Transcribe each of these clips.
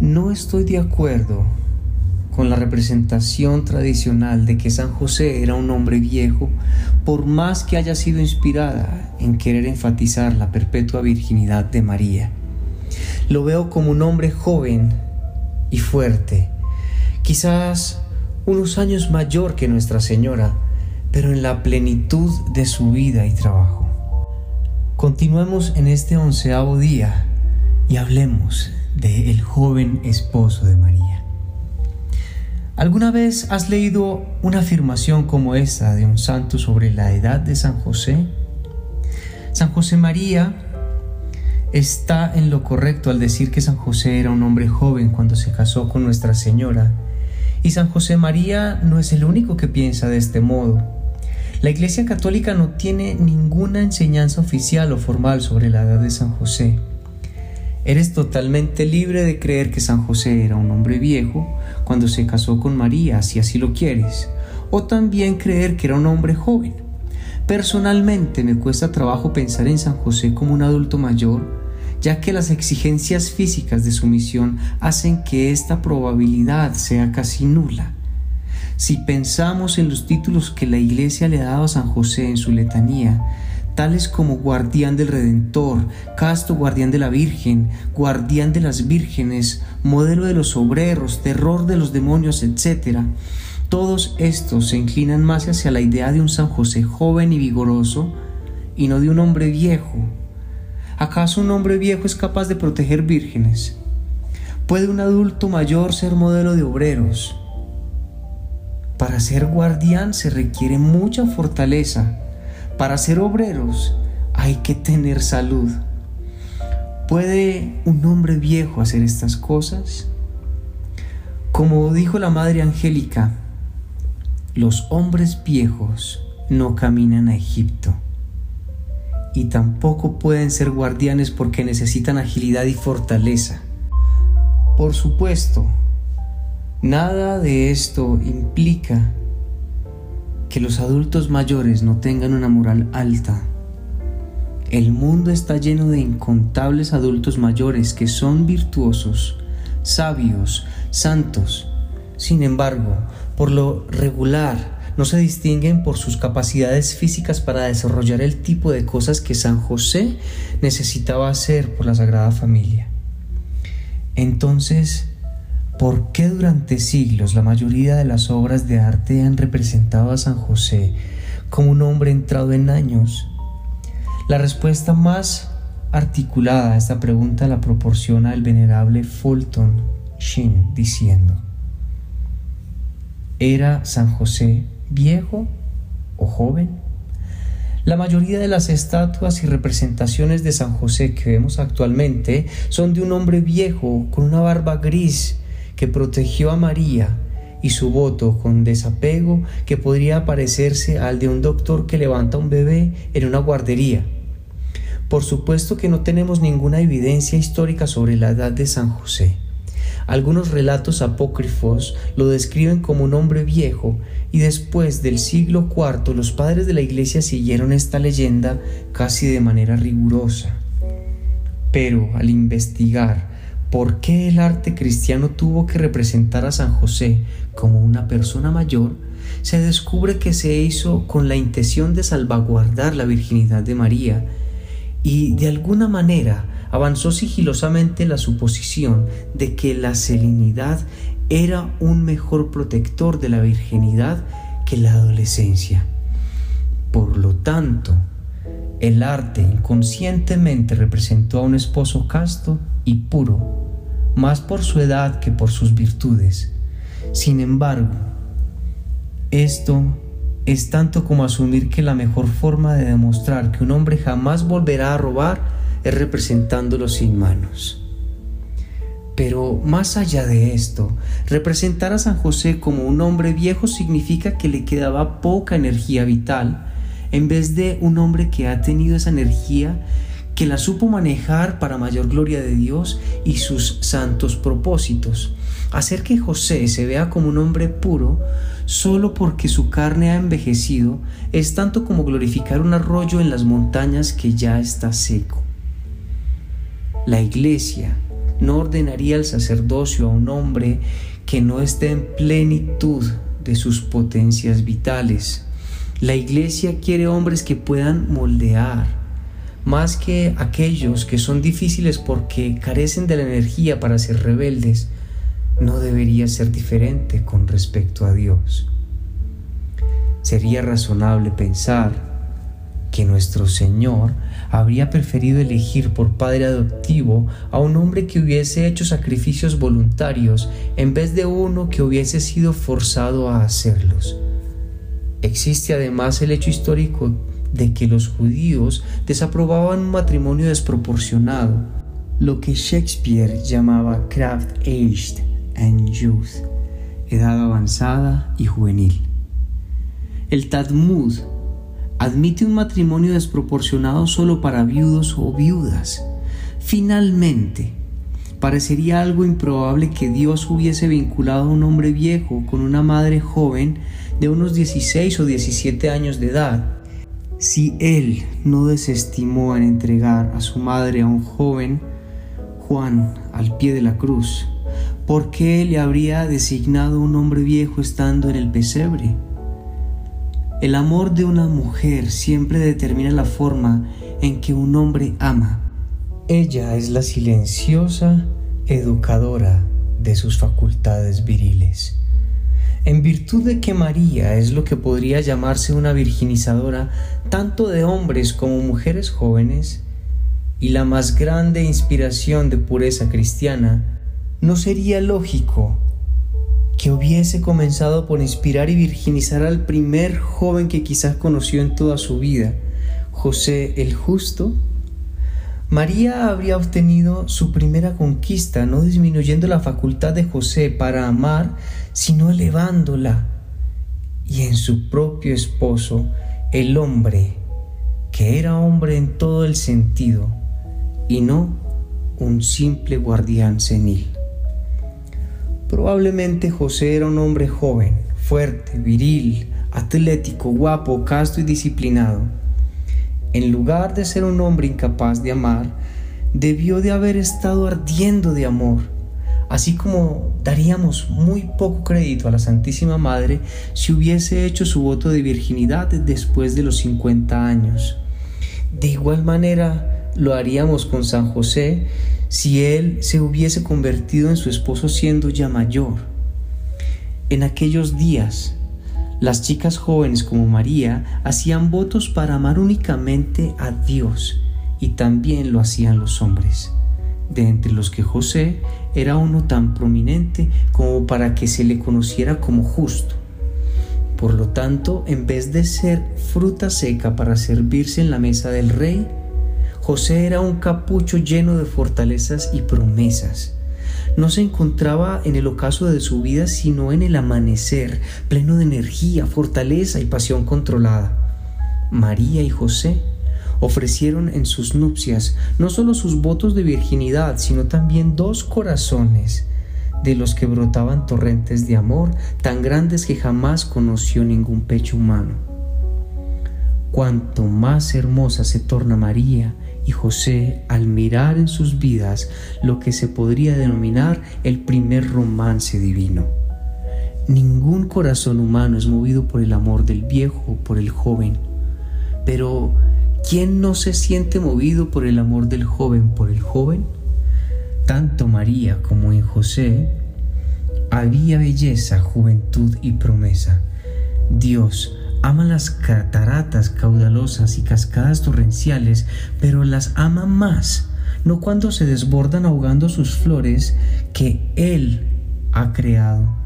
No estoy de acuerdo con la representación tradicional de que San José era un hombre viejo, por más que haya sido inspirada en querer enfatizar la perpetua virginidad de María. Lo veo como un hombre joven y fuerte, quizás unos años mayor que Nuestra Señora, pero en la plenitud de su vida y trabajo. Continuemos en este onceavo día y hablemos de el joven esposo de María. ¿Alguna vez has leído una afirmación como esta de un santo sobre la edad de San José? San José María está en lo correcto al decir que San José era un hombre joven cuando se casó con Nuestra Señora. Y San José María no es el único que piensa de este modo. La Iglesia Católica no tiene ninguna enseñanza oficial o formal sobre la edad de San José. Eres totalmente libre de creer que San José era un hombre viejo cuando se casó con María, si así lo quieres, o también creer que era un hombre joven. Personalmente me cuesta trabajo pensar en San José como un adulto mayor, ya que las exigencias físicas de su misión hacen que esta probabilidad sea casi nula. Si pensamos en los títulos que la Iglesia le daba a San José en su letanía, tales como guardián del Redentor, casto guardián de la Virgen, guardián de las vírgenes, modelo de los obreros, terror de los demonios, etc. Todos estos se inclinan más hacia la idea de un San José joven y vigoroso y no de un hombre viejo. ¿Acaso un hombre viejo es capaz de proteger vírgenes? ¿Puede un adulto mayor ser modelo de obreros? Para ser guardián se requiere mucha fortaleza para ser obreros hay que tener salud. ¿Puede un hombre viejo hacer estas cosas? Como dijo la Madre Angélica, los hombres viejos no caminan a Egipto y tampoco pueden ser guardianes porque necesitan agilidad y fortaleza. Por supuesto, nada de esto implica que los adultos mayores no tengan una moral alta. El mundo está lleno de incontables adultos mayores que son virtuosos, sabios, santos. Sin embargo, por lo regular, no se distinguen por sus capacidades físicas para desarrollar el tipo de cosas que San José necesitaba hacer por la Sagrada Familia. Entonces, ¿Por qué durante siglos la mayoría de las obras de arte han representado a San José como un hombre entrado en años? La respuesta más articulada a esta pregunta la proporciona el venerable Fulton Sheen diciendo, ¿era San José viejo o joven? La mayoría de las estatuas y representaciones de San José que vemos actualmente son de un hombre viejo con una barba gris que protegió a María y su voto con desapego que podría parecerse al de un doctor que levanta un bebé en una guardería. Por supuesto que no tenemos ninguna evidencia histórica sobre la edad de San José. Algunos relatos apócrifos lo describen como un hombre viejo y después del siglo IV los padres de la iglesia siguieron esta leyenda casi de manera rigurosa. Pero al investigar por qué el arte cristiano tuvo que representar a San José como una persona mayor, se descubre que se hizo con la intención de salvaguardar la virginidad de María y de alguna manera avanzó sigilosamente la suposición de que la serenidad era un mejor protector de la virginidad que la adolescencia. Por lo tanto, el arte inconscientemente representó a un esposo casto y puro más por su edad que por sus virtudes. Sin embargo, esto es tanto como asumir que la mejor forma de demostrar que un hombre jamás volverá a robar es representándolo sin manos. Pero más allá de esto, representar a San José como un hombre viejo significa que le quedaba poca energía vital, en vez de un hombre que ha tenido esa energía que la supo manejar para mayor gloria de Dios y sus santos propósitos. Hacer que José se vea como un hombre puro solo porque su carne ha envejecido es tanto como glorificar un arroyo en las montañas que ya está seco. La iglesia no ordenaría el sacerdocio a un hombre que no esté en plenitud de sus potencias vitales. La iglesia quiere hombres que puedan moldear, más que aquellos que son difíciles porque carecen de la energía para ser rebeldes. No debería ser diferente con respecto a Dios. Sería razonable pensar que nuestro Señor habría preferido elegir por padre adoptivo a un hombre que hubiese hecho sacrificios voluntarios en vez de uno que hubiese sido forzado a hacerlos. Existe además el hecho histórico de que los judíos desaprobaban un matrimonio desproporcionado, lo que Shakespeare llamaba craft aged and youth, edad avanzada y juvenil. El Talmud admite un matrimonio desproporcionado solo para viudos o viudas. Finalmente, parecería algo improbable que Dios hubiese vinculado a un hombre viejo con una madre joven de unos 16 o 17 años de edad. Si Él no desestimó en entregar a su madre a un joven, Juan, al pie de la cruz, ¿por qué le habría designado un hombre viejo estando en el pesebre? El amor de una mujer siempre determina la forma en que un hombre ama. Ella es la silenciosa educadora de sus facultades viriles. En virtud de que María es lo que podría llamarse una virginizadora tanto de hombres como mujeres jóvenes, y la más grande inspiración de pureza cristiana, no sería lógico que hubiese comenzado por inspirar y virginizar al primer joven que quizás conoció en toda su vida, José el Justo, María habría obtenido su primera conquista, no disminuyendo la facultad de José para amar, sino elevándola, y en su propio esposo, el hombre, que era hombre en todo el sentido, y no un simple guardián senil. Probablemente José era un hombre joven, fuerte, viril, atlético, guapo, casto y disciplinado. En lugar de ser un hombre incapaz de amar, debió de haber estado ardiendo de amor, así como daríamos muy poco crédito a la Santísima Madre si hubiese hecho su voto de virginidad después de los 50 años. De igual manera lo haríamos con San José si él se hubiese convertido en su esposo siendo ya mayor. En aquellos días, las chicas jóvenes como María hacían votos para amar únicamente a Dios y también lo hacían los hombres, de entre los que José era uno tan prominente como para que se le conociera como justo. Por lo tanto, en vez de ser fruta seca para servirse en la mesa del rey, José era un capucho lleno de fortalezas y promesas. No se encontraba en el ocaso de su vida, sino en el amanecer, pleno de energía, fortaleza y pasión controlada. María y José ofrecieron en sus nupcias no solo sus votos de virginidad, sino también dos corazones de los que brotaban torrentes de amor tan grandes que jamás conoció ningún pecho humano. Cuanto más hermosa se torna María y José al mirar en sus vidas lo que se podría denominar el primer romance divino. Ningún corazón humano es movido por el amor del viejo o por el joven, pero ¿quién no se siente movido por el amor del joven por el joven? Tanto María como en José había belleza, juventud y promesa. Dios ama las cataratas caudalosas y cascadas torrenciales, pero las ama más, no cuando se desbordan ahogando sus flores que Él ha creado,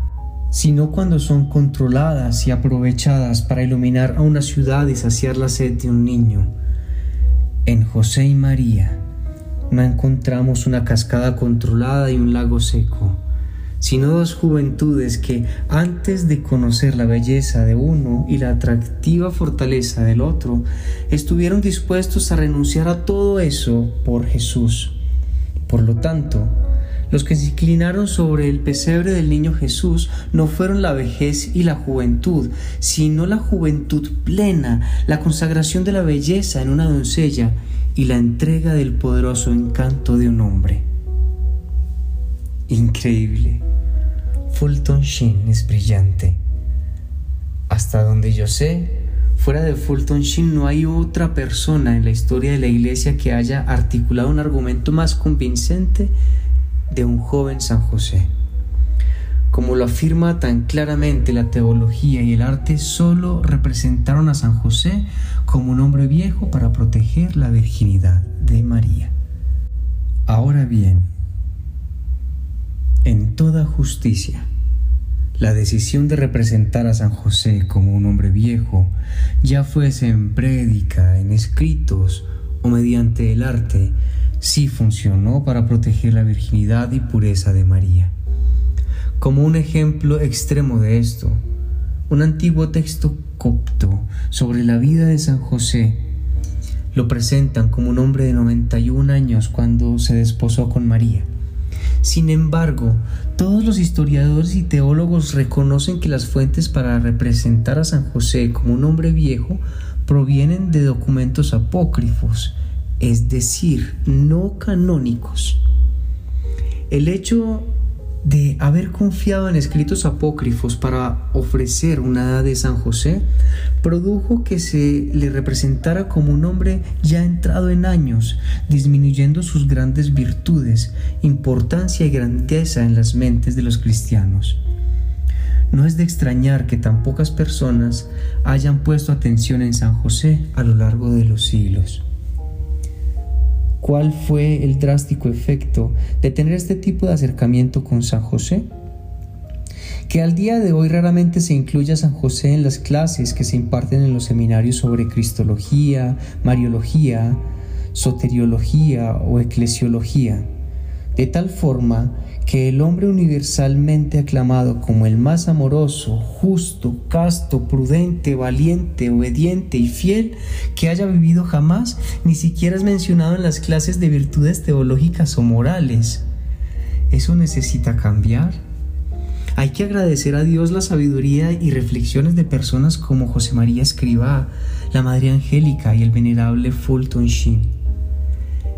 sino cuando son controladas y aprovechadas para iluminar a una ciudad y saciar la sed de un niño. En José y María no encontramos una cascada controlada y un lago seco sino dos juventudes que, antes de conocer la belleza de uno y la atractiva fortaleza del otro, estuvieron dispuestos a renunciar a todo eso por Jesús. Por lo tanto, los que se inclinaron sobre el pesebre del niño Jesús no fueron la vejez y la juventud, sino la juventud plena, la consagración de la belleza en una doncella y la entrega del poderoso encanto de un hombre. Increíble. Fulton Sheen es brillante. Hasta donde yo sé, fuera de Fulton Sheen no hay otra persona en la historia de la iglesia que haya articulado un argumento más convincente de un joven San José. Como lo afirma tan claramente la teología y el arte, solo representaron a San José como un hombre viejo para proteger la virginidad de María. Ahora bien, en toda justicia, la decisión de representar a San José como un hombre viejo, ya fuese en prédica, en escritos o mediante el arte, sí funcionó para proteger la virginidad y pureza de María. Como un ejemplo extremo de esto, un antiguo texto copto sobre la vida de San José lo presentan como un hombre de 91 años cuando se desposó con María. Sin embargo, todos los historiadores y teólogos reconocen que las fuentes para representar a San José como un hombre viejo provienen de documentos apócrifos, es decir, no canónicos. El hecho de haber confiado en escritos apócrifos para ofrecer una edad de San José, produjo que se le representara como un hombre ya entrado en años, disminuyendo sus grandes virtudes, importancia y grandeza en las mentes de los cristianos. No es de extrañar que tan pocas personas hayan puesto atención en San José a lo largo de los siglos cuál fue el drástico efecto de tener este tipo de acercamiento con San José? Que al día de hoy raramente se incluye a San José en las clases que se imparten en los seminarios sobre Cristología, Mariología, Soteriología o Eclesiología, de tal forma que el hombre universalmente aclamado como el más amoroso, justo, casto, prudente, valiente, obediente y fiel que haya vivido jamás, ni siquiera es mencionado en las clases de virtudes teológicas o morales. ¿Eso necesita cambiar? Hay que agradecer a Dios la sabiduría y reflexiones de personas como José María Escribá, la Madre Angélica y el venerable Fulton Sheen.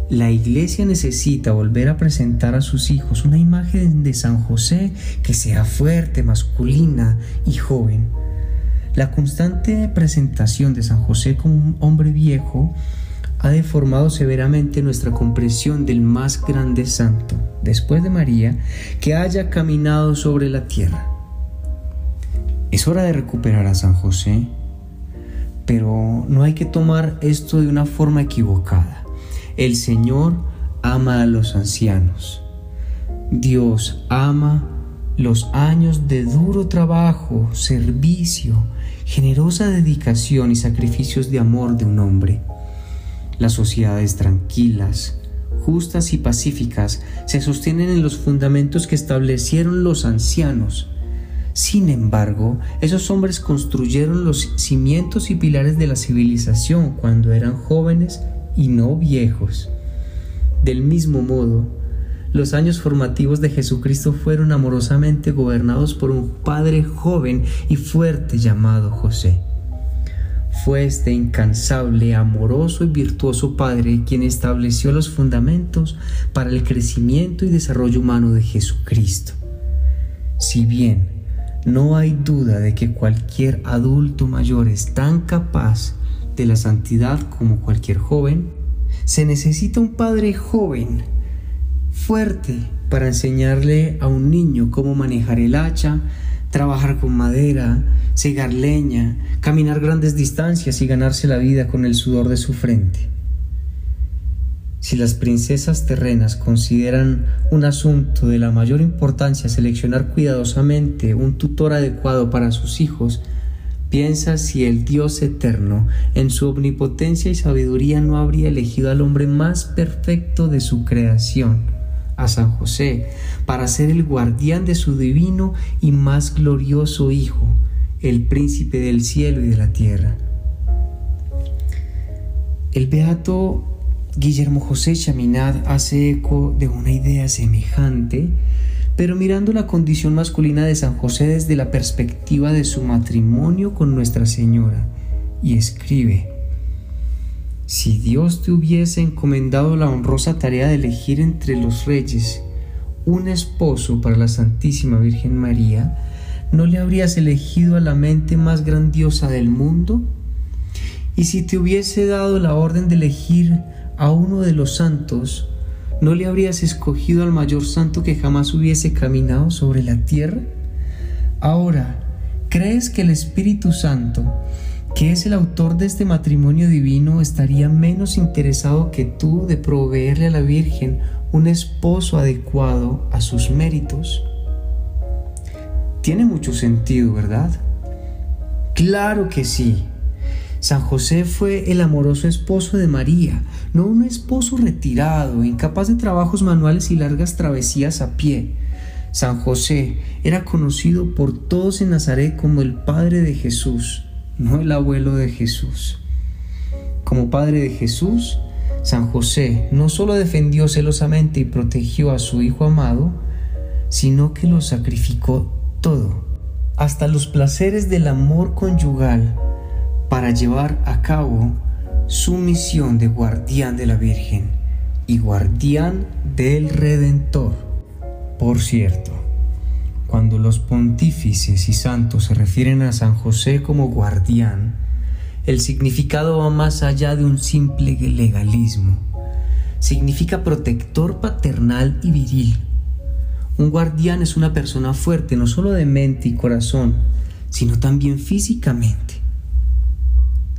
La iglesia necesita volver a presentar a sus hijos una imagen de San José que sea fuerte, masculina y joven. La constante presentación de San José como un hombre viejo ha deformado severamente nuestra comprensión del más grande santo, después de María, que haya caminado sobre la tierra. Es hora de recuperar a San José, pero no hay que tomar esto de una forma equivocada. El Señor ama a los ancianos. Dios ama los años de duro trabajo, servicio, generosa dedicación y sacrificios de amor de un hombre. Las sociedades tranquilas, justas y pacíficas se sostienen en los fundamentos que establecieron los ancianos. Sin embargo, esos hombres construyeron los cimientos y pilares de la civilización cuando eran jóvenes y no viejos. Del mismo modo, los años formativos de Jesucristo fueron amorosamente gobernados por un padre joven y fuerte llamado José. Fue este incansable, amoroso y virtuoso Padre quien estableció los fundamentos para el crecimiento y desarrollo humano de Jesucristo. Si bien no hay duda de que cualquier adulto mayor es tan capaz de la santidad como cualquier joven, se necesita un padre joven, fuerte, para enseñarle a un niño cómo manejar el hacha, trabajar con madera, segar leña, caminar grandes distancias y ganarse la vida con el sudor de su frente. Si las princesas terrenas consideran un asunto de la mayor importancia seleccionar cuidadosamente un tutor adecuado para sus hijos, Piensa si el Dios eterno, en su omnipotencia y sabiduría, no habría elegido al hombre más perfecto de su creación, a San José, para ser el guardián de su divino y más glorioso Hijo, el príncipe del cielo y de la tierra. El beato Guillermo José Chaminad hace eco de una idea semejante pero mirando la condición masculina de San José desde la perspectiva de su matrimonio con Nuestra Señora, y escribe, si Dios te hubiese encomendado la honrosa tarea de elegir entre los reyes un esposo para la Santísima Virgen María, ¿no le habrías elegido a la mente más grandiosa del mundo? Y si te hubiese dado la orden de elegir a uno de los santos, ¿no le habrías escogido al mayor santo que jamás hubiese caminado sobre la tierra? Ahora, ¿crees que el Espíritu Santo, que es el autor de este matrimonio divino, estaría menos interesado que tú de proveerle a la Virgen un esposo adecuado a sus méritos? Tiene mucho sentido, ¿verdad? Claro que sí. San José fue el amoroso esposo de María, no un esposo retirado, incapaz de trabajos manuales y largas travesías a pie. San José era conocido por todos en Nazaret como el padre de Jesús, no el abuelo de Jesús. Como padre de Jesús, San José no solo defendió celosamente y protegió a su hijo amado, sino que lo sacrificó todo, hasta los placeres del amor conyugal para llevar a cabo su misión de guardián de la Virgen y guardián del Redentor. Por cierto, cuando los pontífices y santos se refieren a San José como guardián, el significado va más allá de un simple legalismo. Significa protector paternal y viril. Un guardián es una persona fuerte no solo de mente y corazón, sino también físicamente.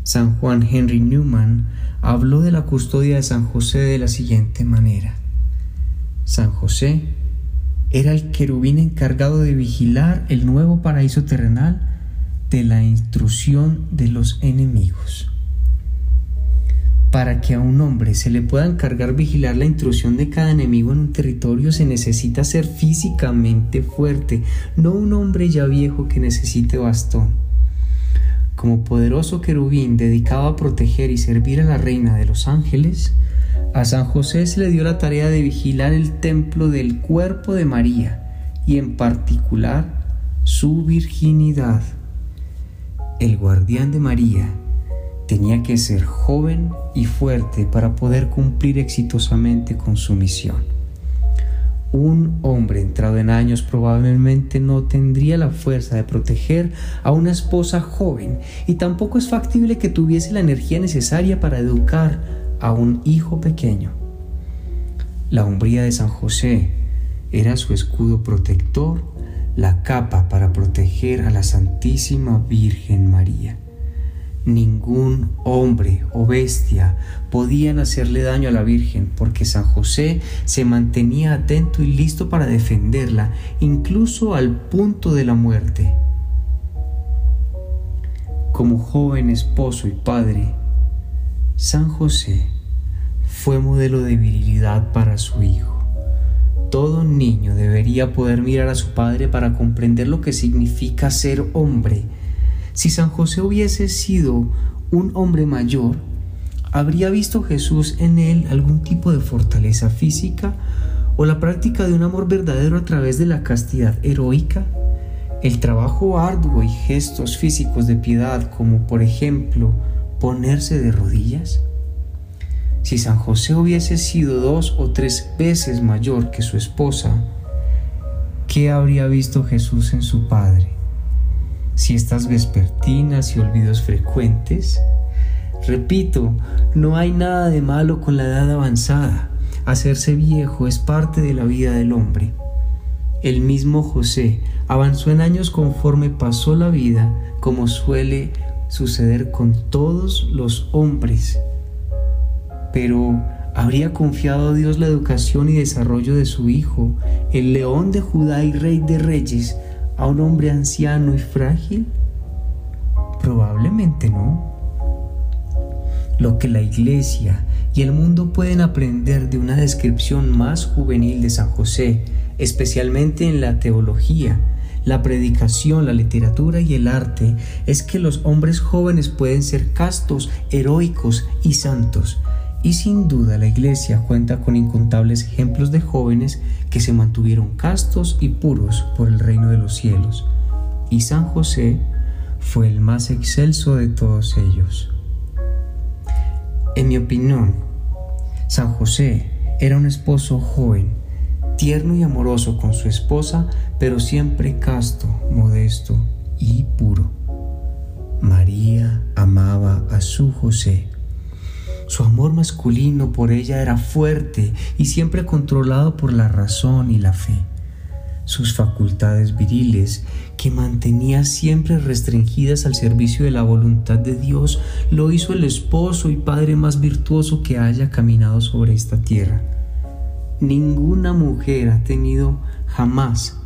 San Juan Henry Newman habló de la custodia de San José de la siguiente manera. San José era el querubín encargado de vigilar el nuevo paraíso terrenal de la instrucción de los enemigos. Para que a un hombre se le pueda encargar vigilar la intrusión de cada enemigo en un territorio se necesita ser físicamente fuerte, no un hombre ya viejo que necesite bastón como poderoso querubín dedicado a proteger y servir a la reina de los ángeles, a San José se le dio la tarea de vigilar el templo del cuerpo de María y en particular su virginidad. El guardián de María tenía que ser joven y fuerte para poder cumplir exitosamente con su misión. Un hombre entrado en años probablemente no tendría la fuerza de proteger a una esposa joven y tampoco es factible que tuviese la energía necesaria para educar a un hijo pequeño. La hombría de San José era su escudo protector, la capa para proteger a la Santísima Virgen María. Ningún hombre o bestia podían hacerle daño a la Virgen porque San José se mantenía atento y listo para defenderla, incluso al punto de la muerte. Como joven esposo y padre, San José fue modelo de virilidad para su hijo. Todo niño debería poder mirar a su padre para comprender lo que significa ser hombre si San José hubiese sido un hombre mayor, ¿habría visto Jesús en él algún tipo de fortaleza física o la práctica de un amor verdadero a través de la castidad heroica? El trabajo arduo y gestos físicos de piedad como por ejemplo ponerse de rodillas? Si San José hubiese sido dos o tres veces mayor que su esposa, ¿qué habría visto Jesús en su Padre? Si estas vespertinas y olvidos frecuentes. Repito, no hay nada de malo con la edad avanzada. Hacerse viejo es parte de la vida del hombre. El mismo José avanzó en años conforme pasó la vida, como suele suceder con todos los hombres. Pero habría confiado a Dios la educación y desarrollo de su hijo, el león de Judá y rey de reyes, a un hombre anciano y frágil? Probablemente no. Lo que la iglesia y el mundo pueden aprender de una descripción más juvenil de San José, especialmente en la teología, la predicación, la literatura y el arte, es que los hombres jóvenes pueden ser castos, heroicos y santos, y sin duda la iglesia cuenta con incontables ejemplos de jóvenes que se mantuvieron castos y puros por el reino de los cielos. Y San José fue el más excelso de todos ellos. En mi opinión, San José era un esposo joven tierno y amoroso con su esposa, pero siempre casto, modesto y puro. María amaba a su José. Su amor masculino por ella era fuerte y siempre controlado por la razón y la fe. Sus facultades viriles, que mantenía siempre restringidas al servicio de la voluntad de Dios, lo hizo el esposo y padre más virtuoso que haya caminado sobre esta tierra. Ninguna mujer ha tenido jamás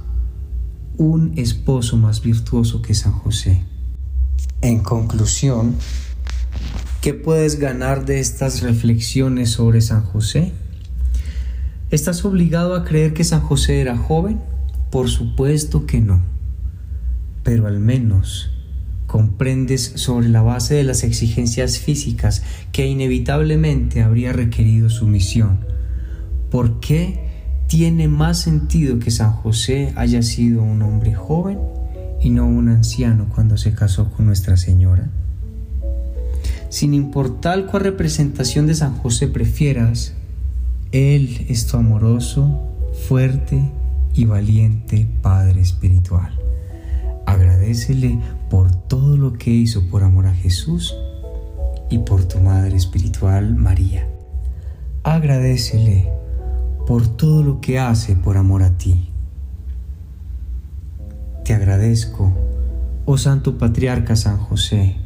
un esposo más virtuoso que San José. En conclusión, ¿qué puedes ganar de estas reflexiones sobre San José? ¿Estás obligado a creer que San José era joven? Por supuesto que no, pero al menos comprendes sobre la base de las exigencias físicas que inevitablemente habría requerido su misión ¿Por qué tiene más sentido que San José haya sido un hombre joven y no un anciano cuando se casó con Nuestra Señora? Sin importar cuál representación de San José prefieras, Él es tu amoroso, fuerte y valiente Padre Espiritual. Agradecele por todo lo que hizo por amor a Jesús y por tu Madre Espiritual María. Agradecele por todo lo que hace por amor a ti. Te agradezco, oh Santo Patriarca San José,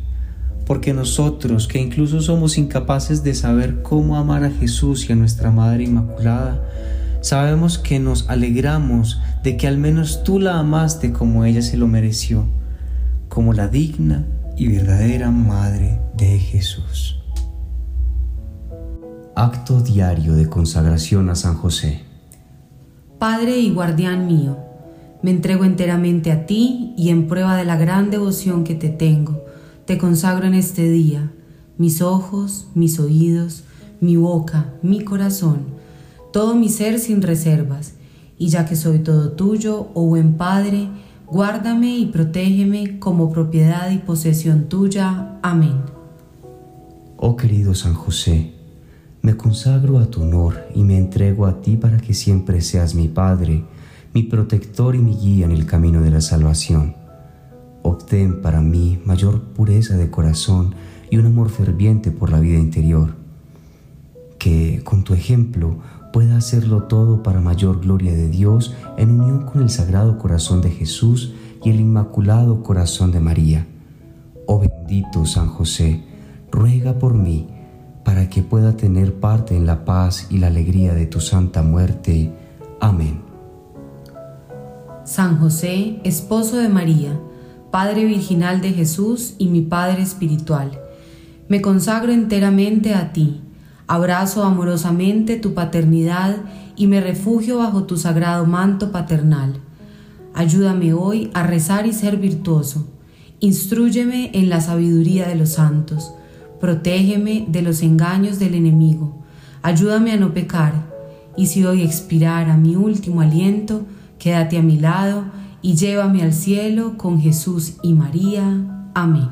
porque nosotros, que incluso somos incapaces de saber cómo amar a Jesús y a nuestra Madre Inmaculada, sabemos que nos alegramos de que al menos tú la amaste como ella se lo mereció, como la digna y verdadera Madre de Jesús. Acto diario de consagración a San José. Padre y guardián mío, me entrego enteramente a ti y en prueba de la gran devoción que te tengo, te consagro en este día mis ojos, mis oídos, mi boca, mi corazón, todo mi ser sin reservas, y ya que soy todo tuyo, oh buen Padre, guárdame y protégeme como propiedad y posesión tuya. Amén. Oh querido San José, me consagro a tu honor y me entrego a ti para que siempre seas mi Padre, mi protector y mi guía en el camino de la salvación. Obtén para mí mayor pureza de corazón y un amor ferviente por la vida interior. Que con tu ejemplo pueda hacerlo todo para mayor gloria de Dios en unión con el Sagrado Corazón de Jesús y el Inmaculado Corazón de María. Oh bendito San José, ruega por mí para que pueda tener parte en la paz y la alegría de tu santa muerte. Amén. San José, esposo de María, Padre Virginal de Jesús y mi Padre Espiritual, me consagro enteramente a ti, abrazo amorosamente tu paternidad y me refugio bajo tu sagrado manto paternal. Ayúdame hoy a rezar y ser virtuoso. Instrúyeme en la sabiduría de los santos Protégeme de los engaños del enemigo. Ayúdame a no pecar. Y si hoy expirara mi último aliento, quédate a mi lado y llévame al cielo con Jesús y María. Amén.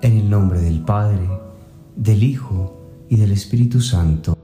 En el nombre del Padre, del Hijo y del Espíritu Santo.